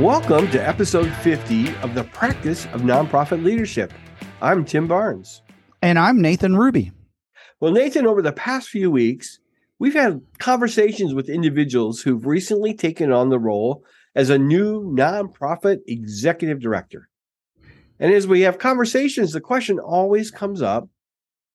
Welcome to episode 50 of the Practice of Nonprofit Leadership. I'm Tim Barnes. And I'm Nathan Ruby. Well, Nathan, over the past few weeks, we've had conversations with individuals who've recently taken on the role as a new nonprofit executive director. And as we have conversations, the question always comes up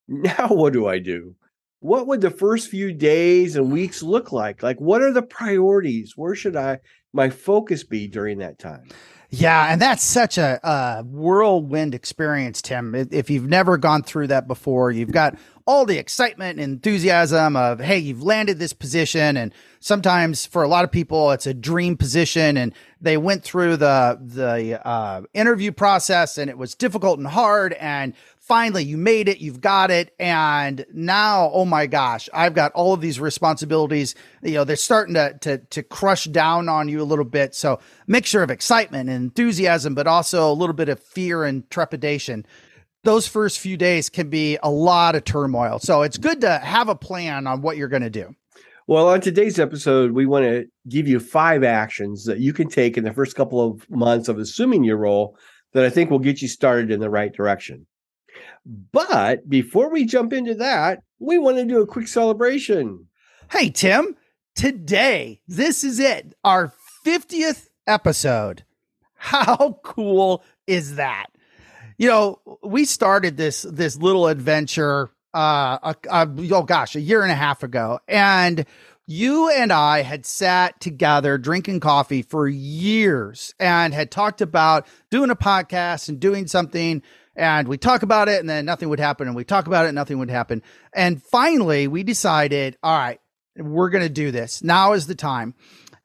now, what do I do? What would the first few days and weeks look like? Like, what are the priorities? Where should I my focus be during that time? Yeah, and that's such a, a, whirlwind experience, Tim. If you've never gone through that before, you've got all the excitement and enthusiasm of, hey, you've landed this position. And sometimes for a lot of people, it's a dream position. And they went through the, the uh, interview process and it was difficult and hard. And finally you made it, you've got it. And now, oh my gosh, I've got all of these responsibilities. You know, they're starting to, to, to crush down on you a little bit. So mixture of excitement and enthusiasm, but also a little bit of fear and trepidation. Those first few days can be a lot of turmoil. So it's good to have a plan on what you're going to do. Well, on today's episode, we want to give you five actions that you can take in the first couple of months of assuming your role that I think will get you started in the right direction. But before we jump into that, we want to do a quick celebration. Hey, Tim, today, this is it, our 50th episode. How cool is that? You know, we started this this little adventure uh oh gosh, a year and a half ago and you and I had sat together drinking coffee for years and had talked about doing a podcast and doing something and we talk about it and then nothing would happen and we talk about it nothing would happen and finally we decided all right we're going to do this now is the time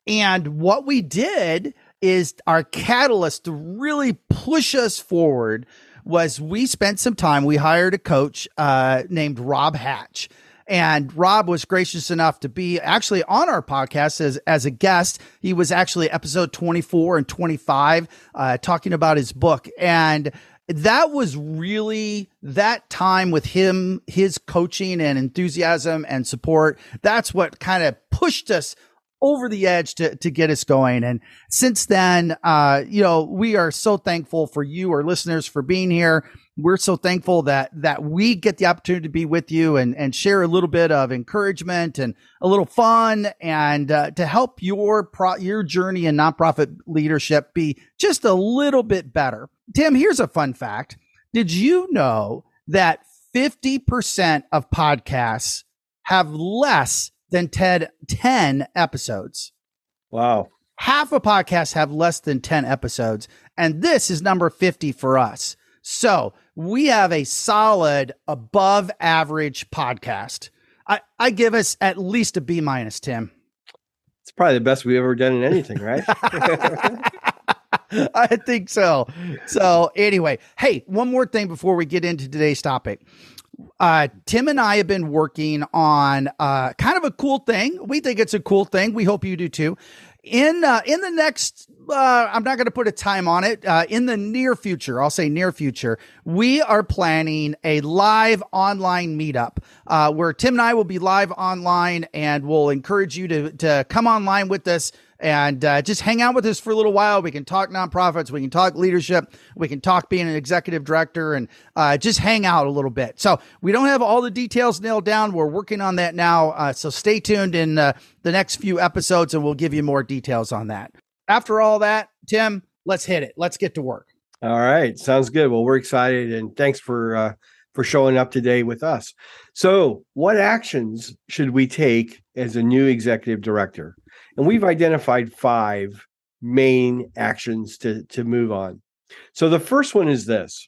and what we did is our catalyst to really push us forward was we spent some time we hired a coach uh, named rob hatch and Rob was gracious enough to be actually on our podcast as, as a guest. He was actually episode 24 and 25, uh, talking about his book. And that was really that time with him, his coaching and enthusiasm and support. That's what kind of pushed us over the edge to, to get us going. And since then, uh, you know, we are so thankful for you, our listeners, for being here. We're so thankful that that we get the opportunity to be with you and and share a little bit of encouragement and a little fun and uh, to help your pro- your journey in nonprofit leadership be just a little bit better. Tim, here's a fun fact. Did you know that 50% of podcasts have less than 10, 10 episodes? Wow. Half of podcasts have less than 10 episodes. And this is number 50 for us. So we have a solid above average podcast. I, I give us at least a B minus, Tim. It's probably the best we've ever done in anything, right? I think so. So anyway, hey, one more thing before we get into today's topic. Uh, Tim and I have been working on uh, kind of a cool thing. We think it's a cool thing. We hope you do too. In uh, in the next, uh, I'm not going to put a time on it. Uh, in the near future, I'll say near future, we are planning a live online meetup uh, where Tim and I will be live online, and we'll encourage you to to come online with us and uh, just hang out with us for a little while. We can talk nonprofits, we can talk leadership, we can talk being an executive director, and uh, just hang out a little bit. So we don't have all the details nailed down. We're working on that now. Uh, so stay tuned in uh, the next few episodes, and we'll give you more details on that. After all that, Tim, let's hit it. Let's get to work. All right, sounds good. Well, we're excited, and thanks for uh, for showing up today with us. So, what actions should we take as a new executive director? And we've identified five main actions to, to move on. So the first one is this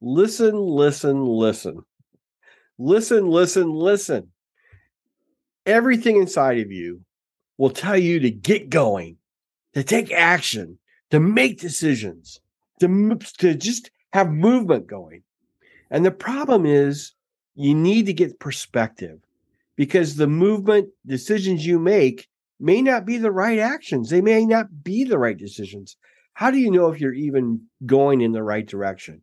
listen, listen, listen. Listen, listen, listen. Everything inside of you will tell you to get going, to take action, to make decisions, to, to just have movement going. And the problem is you need to get perspective because the movement decisions you make may not be the right actions. They may not be the right decisions. How do you know if you're even going in the right direction?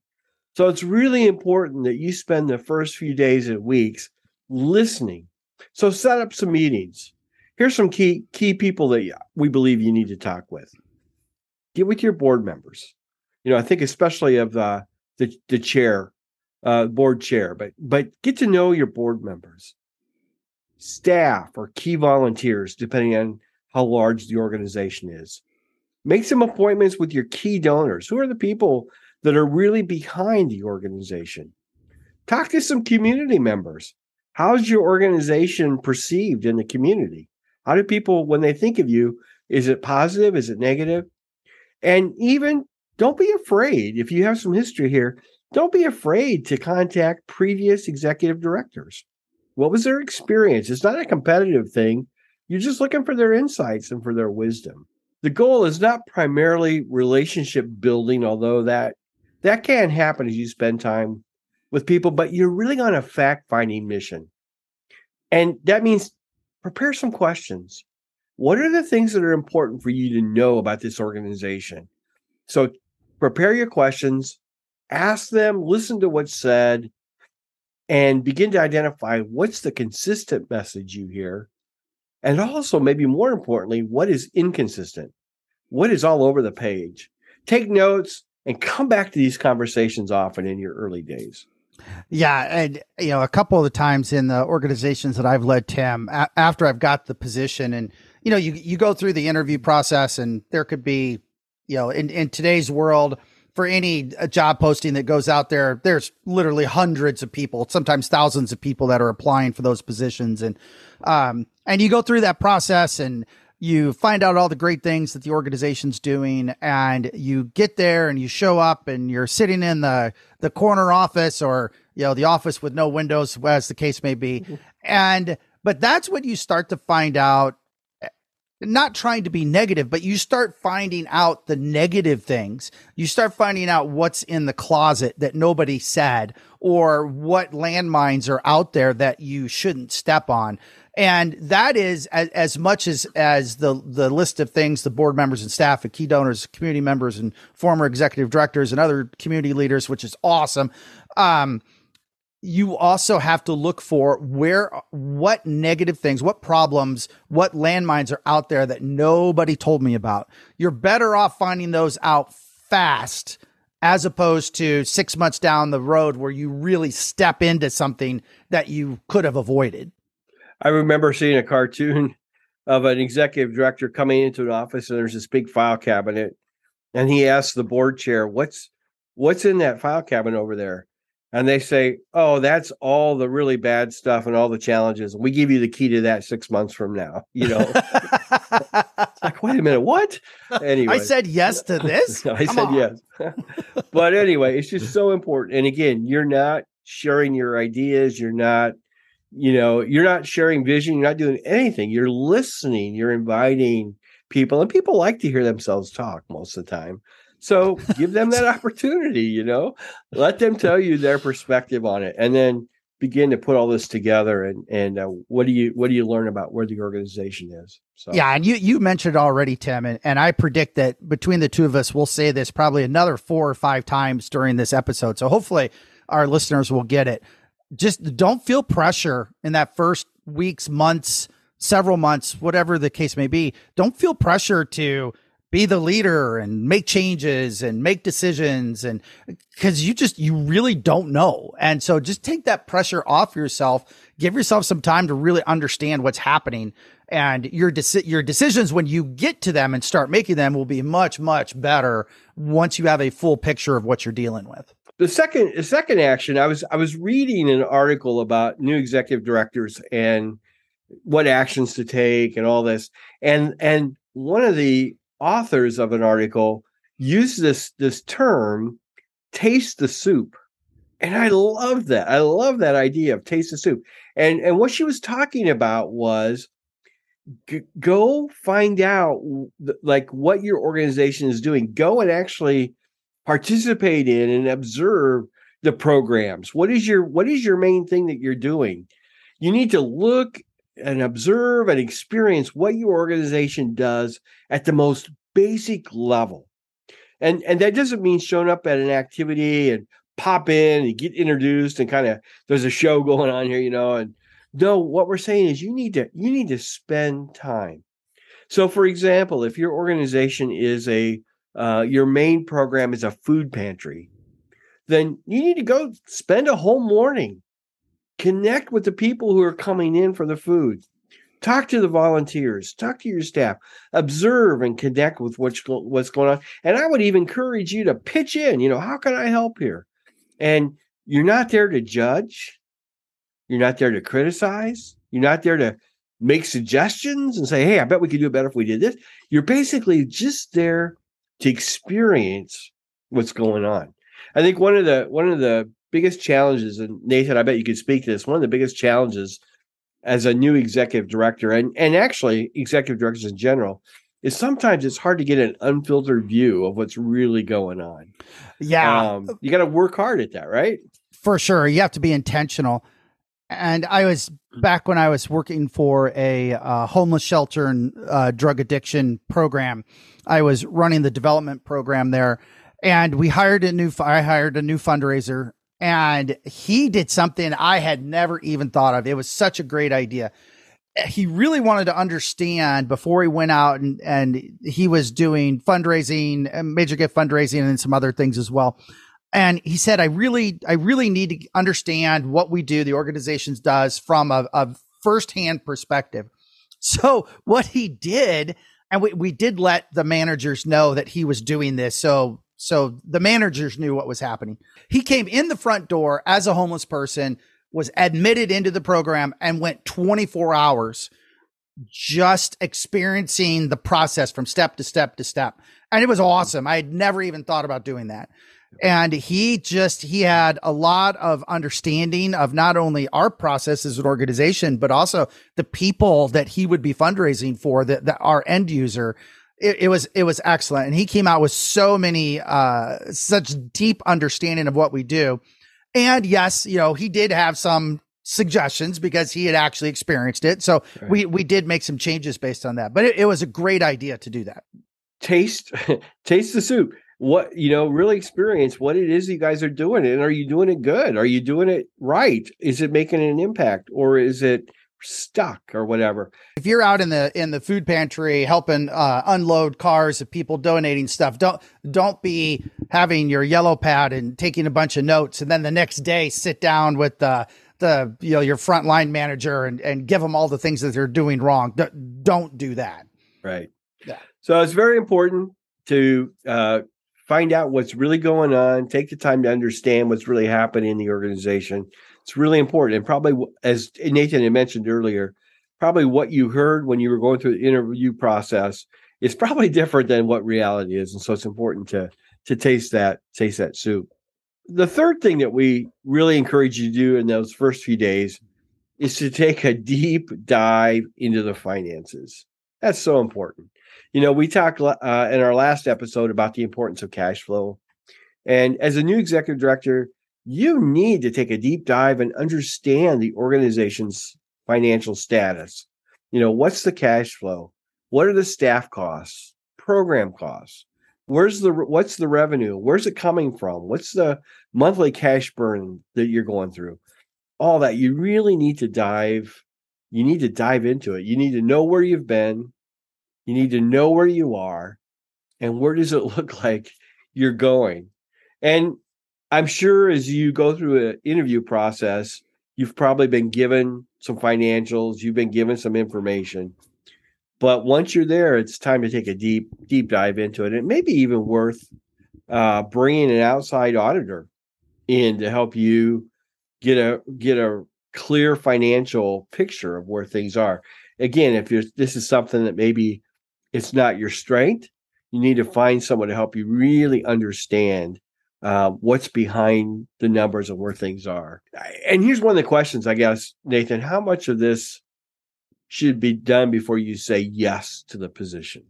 So it's really important that you spend the first few days and weeks listening. So set up some meetings. Here's some key key people that we believe you need to talk with. get with your board members. You know, I think especially of the the, the chair, uh, board chair, but but get to know your board members, staff or key volunteers, depending on how large the organization is. Make some appointments with your key donors. Who are the people that are really behind the organization? Talk to some community members. How's your organization perceived in the community? How do people, when they think of you, is it positive? Is it negative? And even don't be afraid if you have some history here, don't be afraid to contact previous executive directors. What was their experience? It's not a competitive thing. You're just looking for their insights and for their wisdom. The goal is not primarily relationship building, although that that can happen as you spend time with people, but you're really on a fact finding mission. And that means prepare some questions. What are the things that are important for you to know about this organization? So prepare your questions, ask them, listen to what's said, and begin to identify what's the consistent message you hear. And also, maybe more importantly, what is inconsistent? What is all over the page? Take notes and come back to these conversations often in your early days. Yeah, and you know, a couple of the times in the organizations that I've led, Tim, a- after I've got the position, and you know, you you go through the interview process, and there could be, you know, in in today's world, for any uh, job posting that goes out there, there's literally hundreds of people, sometimes thousands of people that are applying for those positions, and um, and you go through that process and you find out all the great things that the organization's doing and you get there and you show up and you're sitting in the the corner office or you know the office with no windows as the case may be mm-hmm. and but that's when you start to find out not trying to be negative, but you start finding out the negative things. You start finding out what's in the closet that nobody said or what landmines are out there that you shouldn't step on. And that is as, as much as, as the, the list of things the board members and staff and key donors, community members and former executive directors and other community leaders, which is awesome. Um, you also have to look for where what negative things what problems what landmines are out there that nobody told me about. You're better off finding those out fast as opposed to six months down the road where you really step into something that you could have avoided. I remember seeing a cartoon of an executive director coming into an office and there's this big file cabinet and he asks the board chair what's what's in that file cabinet over there and they say, "Oh, that's all the really bad stuff and all the challenges. We give you the key to that six months from now." You know, like, wait a minute, what? Anyway, I said yes to this. I Come said on. yes, but anyway, it's just so important. And again, you're not sharing your ideas. You're not, you know, you're not sharing vision. You're not doing anything. You're listening. You're inviting people, and people like to hear themselves talk most of the time. So give them that opportunity, you know, let them tell you their perspective on it, and then begin to put all this together. And and uh, what do you what do you learn about where the organization is? So yeah, and you you mentioned already, Tim, and, and I predict that between the two of us, we'll say this probably another four or five times during this episode. So hopefully, our listeners will get it. Just don't feel pressure in that first weeks, months, several months, whatever the case may be. Don't feel pressure to be the leader and make changes and make decisions and because you just you really don't know. And so just take that pressure off yourself. Give yourself some time to really understand what's happening. And your deci- your decisions when you get to them and start making them will be much much better once you have a full picture of what you're dealing with. The second the second action i was i was reading an article about new executive directors and what actions to take and all this. And and one of the authors of an article use this this term taste the soup. And i love that i love that idea of taste the soup. And and what she was talking about was g- go find out like what your organization is doing. Go and actually participate in and observe the programs. What is your what is your main thing that you're doing? You need to look and observe and experience what your organization does at the most basic level. And and that doesn't mean showing up at an activity and pop in and get introduced and kind of there's a show going on here, you know. And no, what we're saying is you need to you need to spend time. So for example, if your organization is a uh, your main program is a food pantry, then you need to go spend a whole morning, connect with the people who are coming in for the food, talk to the volunteers, talk to your staff, observe and connect with what's, what's going on. And I would even encourage you to pitch in, you know, how can I help here? And you're not there to judge. You're not there to criticize. You're not there to make suggestions and say, hey, I bet we could do it better if we did this. You're basically just there to experience what's going on. I think one of the one of the biggest challenges, and Nathan, I bet you could speak to this, one of the biggest challenges as a new executive director and, and actually executive directors in general is sometimes it's hard to get an unfiltered view of what's really going on. Yeah. Um, you got to work hard at that, right? For sure. You have to be intentional. And I was back when I was working for a uh, homeless shelter and uh, drug addiction program. I was running the development program there, and we hired a new. I hired a new fundraiser, and he did something I had never even thought of. It was such a great idea. He really wanted to understand before he went out, and and he was doing fundraising, uh, major gift fundraising, and some other things as well and he said i really i really need to understand what we do the organizations does from a, a firsthand perspective so what he did and we, we did let the managers know that he was doing this so so the managers knew what was happening. He came in the front door as a homeless person was admitted into the program and went 24 hours just experiencing the process from step to step to step. And it was awesome. I had never even thought about doing that. And he just he had a lot of understanding of not only our process as an organization but also the people that he would be fundraising for that, that our end user it, it, was it was excellent. And he came out with so many uh such deep understanding of what we do. And yes you know he did have some suggestions because he had actually experienced it. So right. we we did make some changes based on that. But it, it was a great idea to do that. Taste taste the soup. What you know really experience what it is you guys are doing. And are you doing it good? Are you doing it right? Is it making an impact? Or is it stuck or whatever. If you're out in the in the food pantry helping uh, unload cars of people donating stuff don't don't be having your yellow pad and taking a bunch of notes and then the next day sit down with the the you know your frontline manager and and give them all the things that they're doing wrong. D- don't do that. Right. Yeah. So it's very important to uh, find out what's really going on, take the time to understand what's really happening in the organization. It's really important. And probably, as Nathan had mentioned earlier, probably what you heard when you were going through the interview process is probably different than what reality is. And so it's important to to taste that, taste that soup. The third thing that we really encourage you to do in those first few days is to take a deep dive into the finances. That's so important. You know, we talked uh, in our last episode about the importance of cash flow. And as a new executive director, you need to take a deep dive and understand the organization's financial status. You know, what's the cash flow? What are the staff costs, program costs? Where's the what's the revenue? Where's it coming from? What's the monthly cash burn that you're going through? All that you really need to dive you need to dive into it. You need to know where you've been, you need to know where you are and where does it look like you're going. And I'm sure as you go through an interview process, you've probably been given some financials, you've been given some information. But once you're there, it's time to take a deep, deep dive into it. It may be even worth uh, bringing an outside auditor in to help you get a get a clear financial picture of where things are. Again, if you're this is something that maybe it's not your strength. You need to find someone to help you really understand uh, what's behind the numbers and where things are. And here's one of the questions, I guess, Nathan: How much of this should be done before you say yes to the position?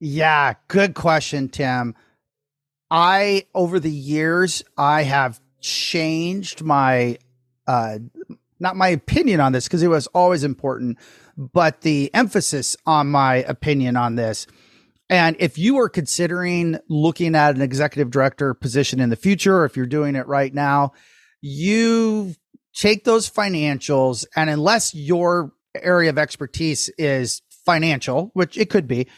Yeah, good question, Tim. I over the years I have changed my uh not my opinion on this because it was always important, but the emphasis on my opinion on this. And if you are considering looking at an executive director position in the future, or if you're doing it right now, you take those financials, and unless your area of expertise is financial, which it could be,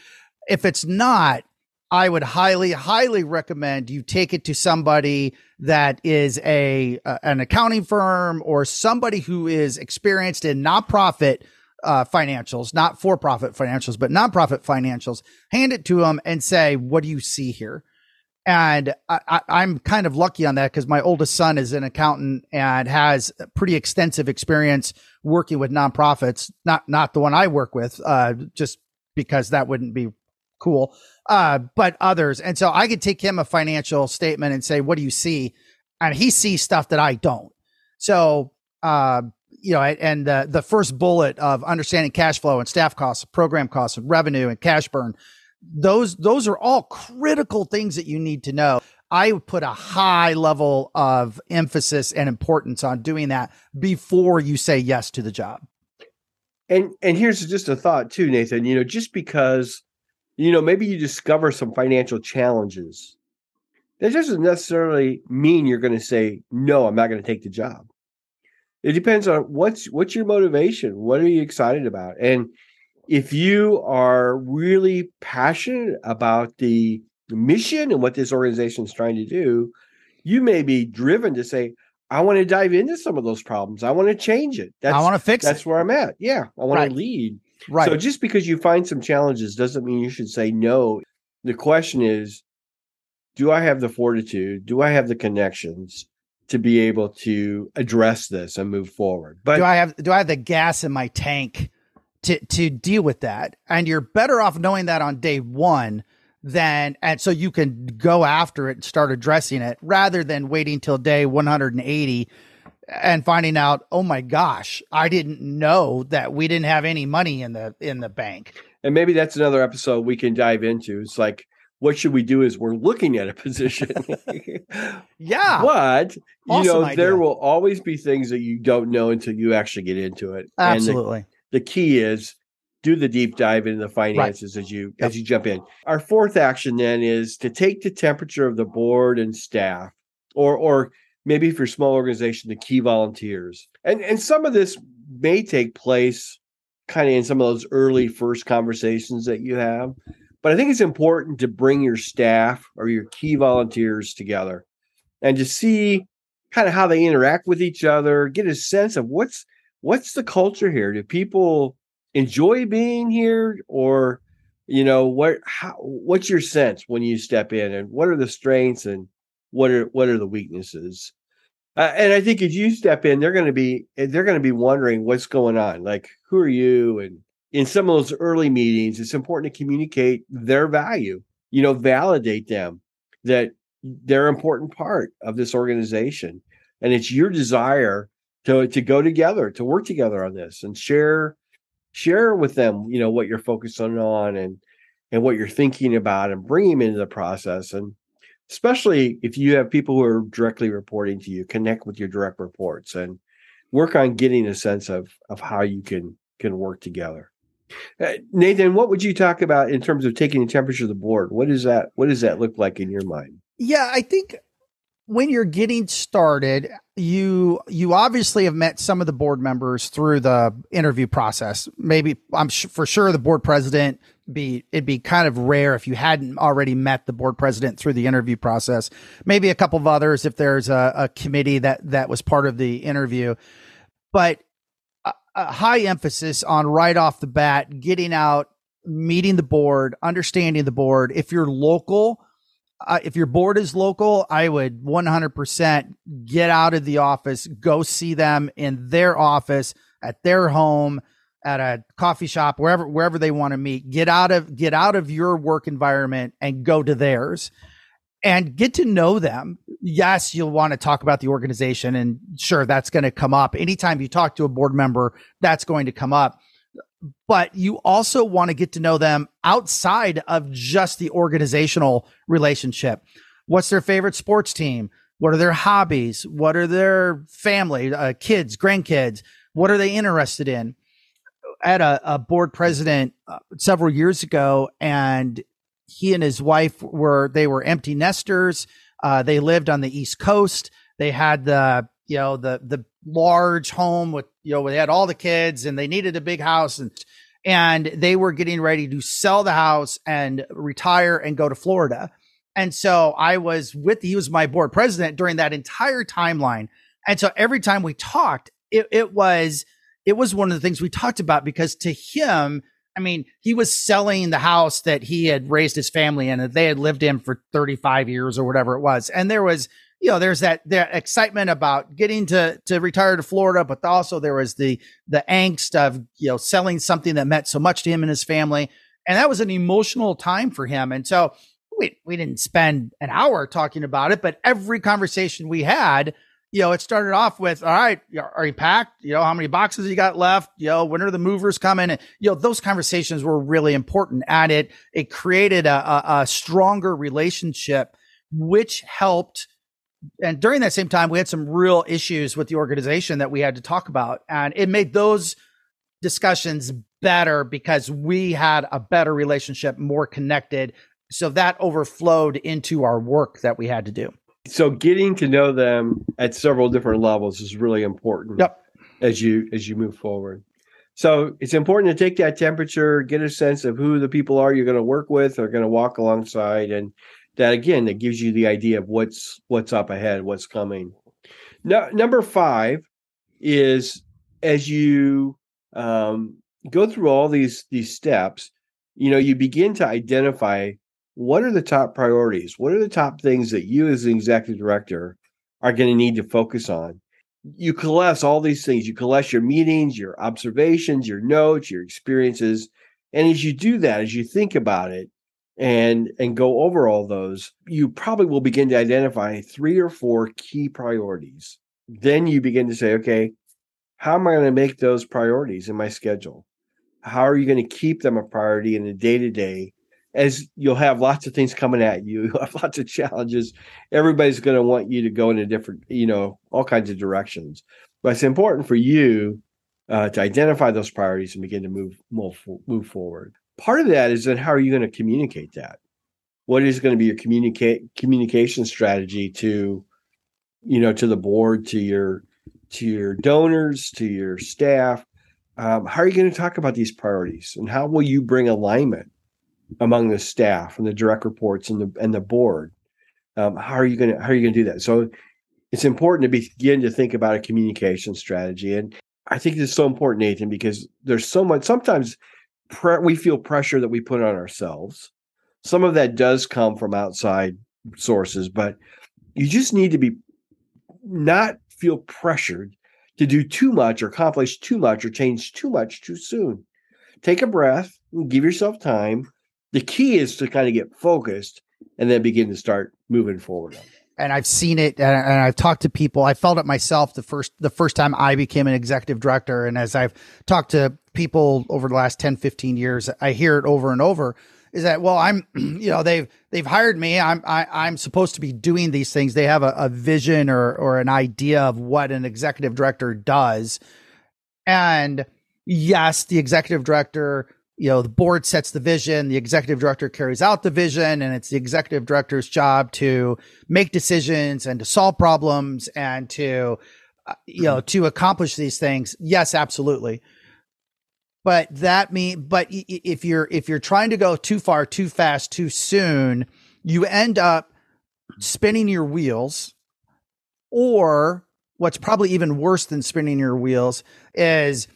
if it's not, I would highly, highly recommend you take it to somebody that is a an accounting firm or somebody who is experienced in nonprofit uh, financials, not for profit financials, but nonprofit financials. Hand it to them and say, "What do you see here?" And I, am kind of lucky on that because my oldest son is an accountant and has pretty extensive experience working with nonprofits. Not not the one I work with, uh, just because that wouldn't be cool. Uh, but others, and so I could take him a financial statement and say, "What do you see?" And he sees stuff that I don't. So, uh, you know, and the the first bullet of understanding cash flow and staff costs, program costs, and revenue and cash burn those those are all critical things that you need to know. I put a high level of emphasis and importance on doing that before you say yes to the job. And and here's just a thought too, Nathan. You know, just because you know maybe you discover some financial challenges, that doesn't necessarily mean you're going to say no. I'm not going to take the job. It depends on what's what's your motivation. What are you excited about? And if you are really passionate about the mission and what this organization is trying to do, you may be driven to say, I want to dive into some of those problems. I want to change it. That's, I want to fix that's it. where I'm at. Yeah. I want right. to lead. Right. So just because you find some challenges doesn't mean you should say no. The question is, do I have the fortitude? Do I have the connections to be able to address this and move forward? But do I have do I have the gas in my tank to to deal with that? And you're better off knowing that on day 1 than and so you can go after it and start addressing it rather than waiting till day 180 and finding out oh my gosh i didn't know that we didn't have any money in the in the bank. And maybe that's another episode we can dive into. It's like what should we do is we're looking at a position yeah but you awesome know idea. there will always be things that you don't know until you actually get into it absolutely the key is do the deep dive into the finances right. as you yep. as you jump in. Our fourth action then is to take the temperature of the board and staff, or or maybe if you're a small organization, the key volunteers. And and some of this may take place kind of in some of those early first conversations that you have. But I think it's important to bring your staff or your key volunteers together and to see kind of how they interact with each other, get a sense of what's what's the culture here? Do people enjoy being here or you know what how what's your sense when you step in and what are the strengths and what are what are the weaknesses uh, and i think if you step in they're going to be they're going to be wondering what's going on like who are you and in some of those early meetings it's important to communicate their value you know validate them that they're an important part of this organization. And it's your desire to to go together to work together on this and share share with them you know what you're focusing on and and what you're thinking about and bring them into the process. And especially if you have people who are directly reporting to you connect with your direct reports and work on getting a sense of of how you can can work together uh, nathan what would you talk about in terms of taking the temperature of the board What is that what does that look like in your mind yeah i think when you're getting started, you you obviously have met some of the board members through the interview process. Maybe I'm sh- for sure the board president be it'd be kind of rare if you hadn't already met the board president through the interview process. Maybe a couple of others if there's a, a committee that that was part of the interview, but a, high emphasis on right off the bat getting out, meeting the board, understanding the board. If you're local uh, if your board is local, I would 100% get out of the office, go see them in their office, at their home, at a coffee shop, wherever wherever they want to meet. Get out of get out of your work environment and go to theirs and get to know them. Yes, you'll want to talk about the organization and sure that's going to come up. Anytime you talk to a board member, that's going to come up but you also want to get to know them outside of just the organizational relationship. What's their favorite sports team? What are their hobbies? What are their family, uh, kids, grandkids? What are they interested in? I had a, a board president uh, several years ago, and he and his wife were they were empty nesters. Uh, they lived on the East Coast. They had the you know the the large home with you know they had all the kids and they needed a big house and and they were getting ready to sell the house and retire and go to Florida. And so I was with, he was my board president during that entire timeline. And so every time we talked, it, it was, it was one of the things we talked about because to him, I mean, he was selling the house that he had raised his family in that they had lived in for 35 years or whatever it was. And there was, you know, there's that that excitement about getting to to retire to Florida, but also there was the the angst of you know selling something that meant so much to him and his family, and that was an emotional time for him. And so we we didn't spend an hour talking about it, but every conversation we had, you know, it started off with, "All right, are you packed? You know, how many boxes you got left? You know, when are the movers coming?" And, you know, those conversations were really important, and it it created a, a, a stronger relationship, which helped and during that same time, we had some real issues with the organization that we had to talk about. And it made those discussions better because we had a better relationship, more connected. So that overflowed into our work that we had to do. So getting to know them at several different levels is really important. Yep. As you as you move forward. So it's important to take that temperature, get a sense of who the people are you're going to work with or going to walk alongside and that again that gives you the idea of what's what's up ahead what's coming no, number five is as you um, go through all these these steps you know you begin to identify what are the top priorities? What are the top things that you as the executive director are going to need to focus on? You collect all these things. You collect your meetings your observations your notes your experiences. And as you do that as you think about it and and go over all those you probably will begin to identify three or four key priorities. Then you begin to say okay how am i going to make those priorities in my schedule? How are you going to keep them a priority in the day to day as you'll have lots of things coming at you you'll have lots of challenges everybody's going to want you to go in a different you know all kinds of directions but it's important for you uh, to identify those priorities and begin to move move, move forward part of that is then how are you going to communicate that? What is going to be your communicate communication strategy to, you know, to the board, to your to your donors, to your staff? Um, how are you going to talk about these priorities, and how will you bring alignment among the staff and the direct reports and the and the board? Um, how are you going to how are you going to do that? So it's important to begin to think about a communication strategy, and I think it's so important, Nathan, because there's so much. Sometimes pre- we feel pressure that we put on ourselves. Some of that does come from outside sources, but you just need to be not feel pressured to do too much or accomplish too much or change too much too soon. Take a breath and give yourself time. The key is to kind of get focused and then begin to start moving forward and I've seen it and, I've talked to people. I felt it myself the first the first time I became an executive director and as I've talked to people over the last 10 15 years, I hear it over and over is that well I'm you know they've they've hired me. I'm I, am i am supposed to be doing these things. They have a, a vision or or an idea of what an executive director does. And yes, the executive director you know the board sets the vision the executive director carries out the vision and it's the executive director's job to make decisions and to solve problems and to uh, you know to accomplish these things. Yes absolutely. But that mean but if you're if you're trying to go too far too fast too soon you end up spinning your wheels or what's probably even worse than spinning your wheels is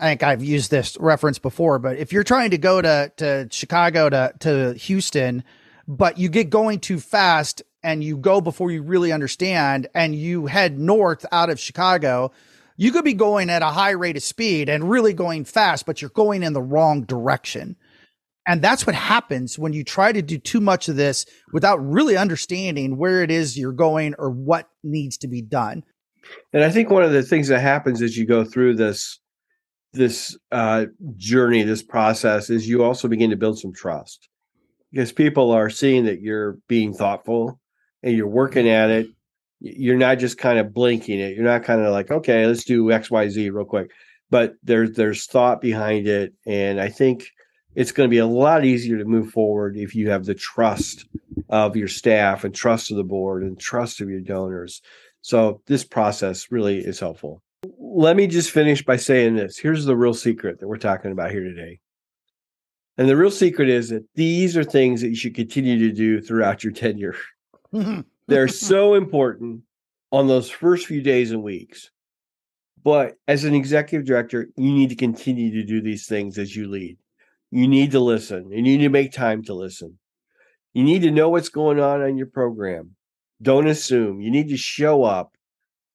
I think I've used this reference before, but if you're trying to go to, to Chicago to, to Houston, but you get going too fast and you go before you really understand and you head north out of Chicago, you could be going at a high rate of speed and really going fast, but you're going in the wrong direction. And that's what happens when you try to do too much of this without really understanding where it is you're going or what needs to be done. And I think one of the things that happens as you go through this this uh, journey, this process, is you also begin to build some trust because people are seeing that you're being thoughtful and you're working at it. You're not just kind of blinking it. You're not kind of like, okay, let's do X, Y, Z real quick. But there's there's thought behind it, and I think it's going to be a lot easier to move forward if you have the trust of your staff and trust of the board and trust of your donors. So this process really is helpful let me just finish by saying this. Here's the real secret that we're talking about here today. And the real secret is that these are things that you should continue to do throughout your tenure. They're so important on those first few days and weeks. But as an executive director, you need to continue to do these things as you lead. You need to listen and you need to make time to listen. You need to know what's going on in your program. Don't assume. You need to show up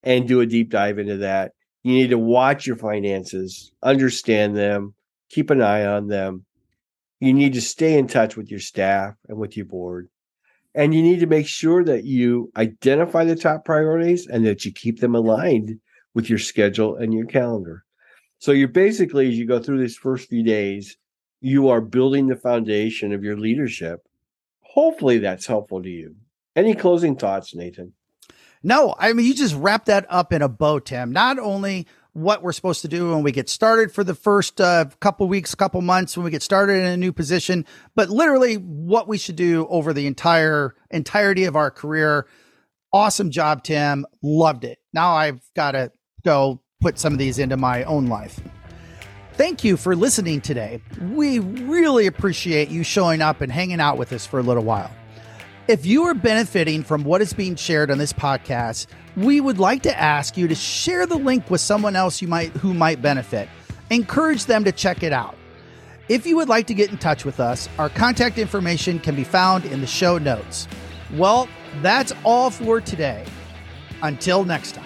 and do a deep dive into that. You need to watch your finances, understand them, keep an eye on them. You need to stay in touch with your staff and with your board. And you need to make sure that you identify the top priorities and that you keep them aligned with your schedule and your calendar. So you're basically, as you go through these first few days, you are building the foundation of your leadership. Hopefully that's helpful to you. Any closing thoughts, Nathan? No, I mean, you just wrap that up in a bow, Tim. Not only what we're supposed to do when we get started for the first uh, couple weeks, couple months when we get started in a new position, but literally what we should do over the entire entirety of our career. Awesome job, Tim. Loved it. Now I've got to go put some of these into my own life. Thank you for listening today. We really appreciate you showing up and hanging out with us for a little while. If you are benefiting from what is being shared on this podcast, we would like to ask you to share the link with someone else you might who might benefit. Encourage them to check it out. If you would like to get in touch with us, our contact information can be found in the show notes. Well, that's all for today. Until next time.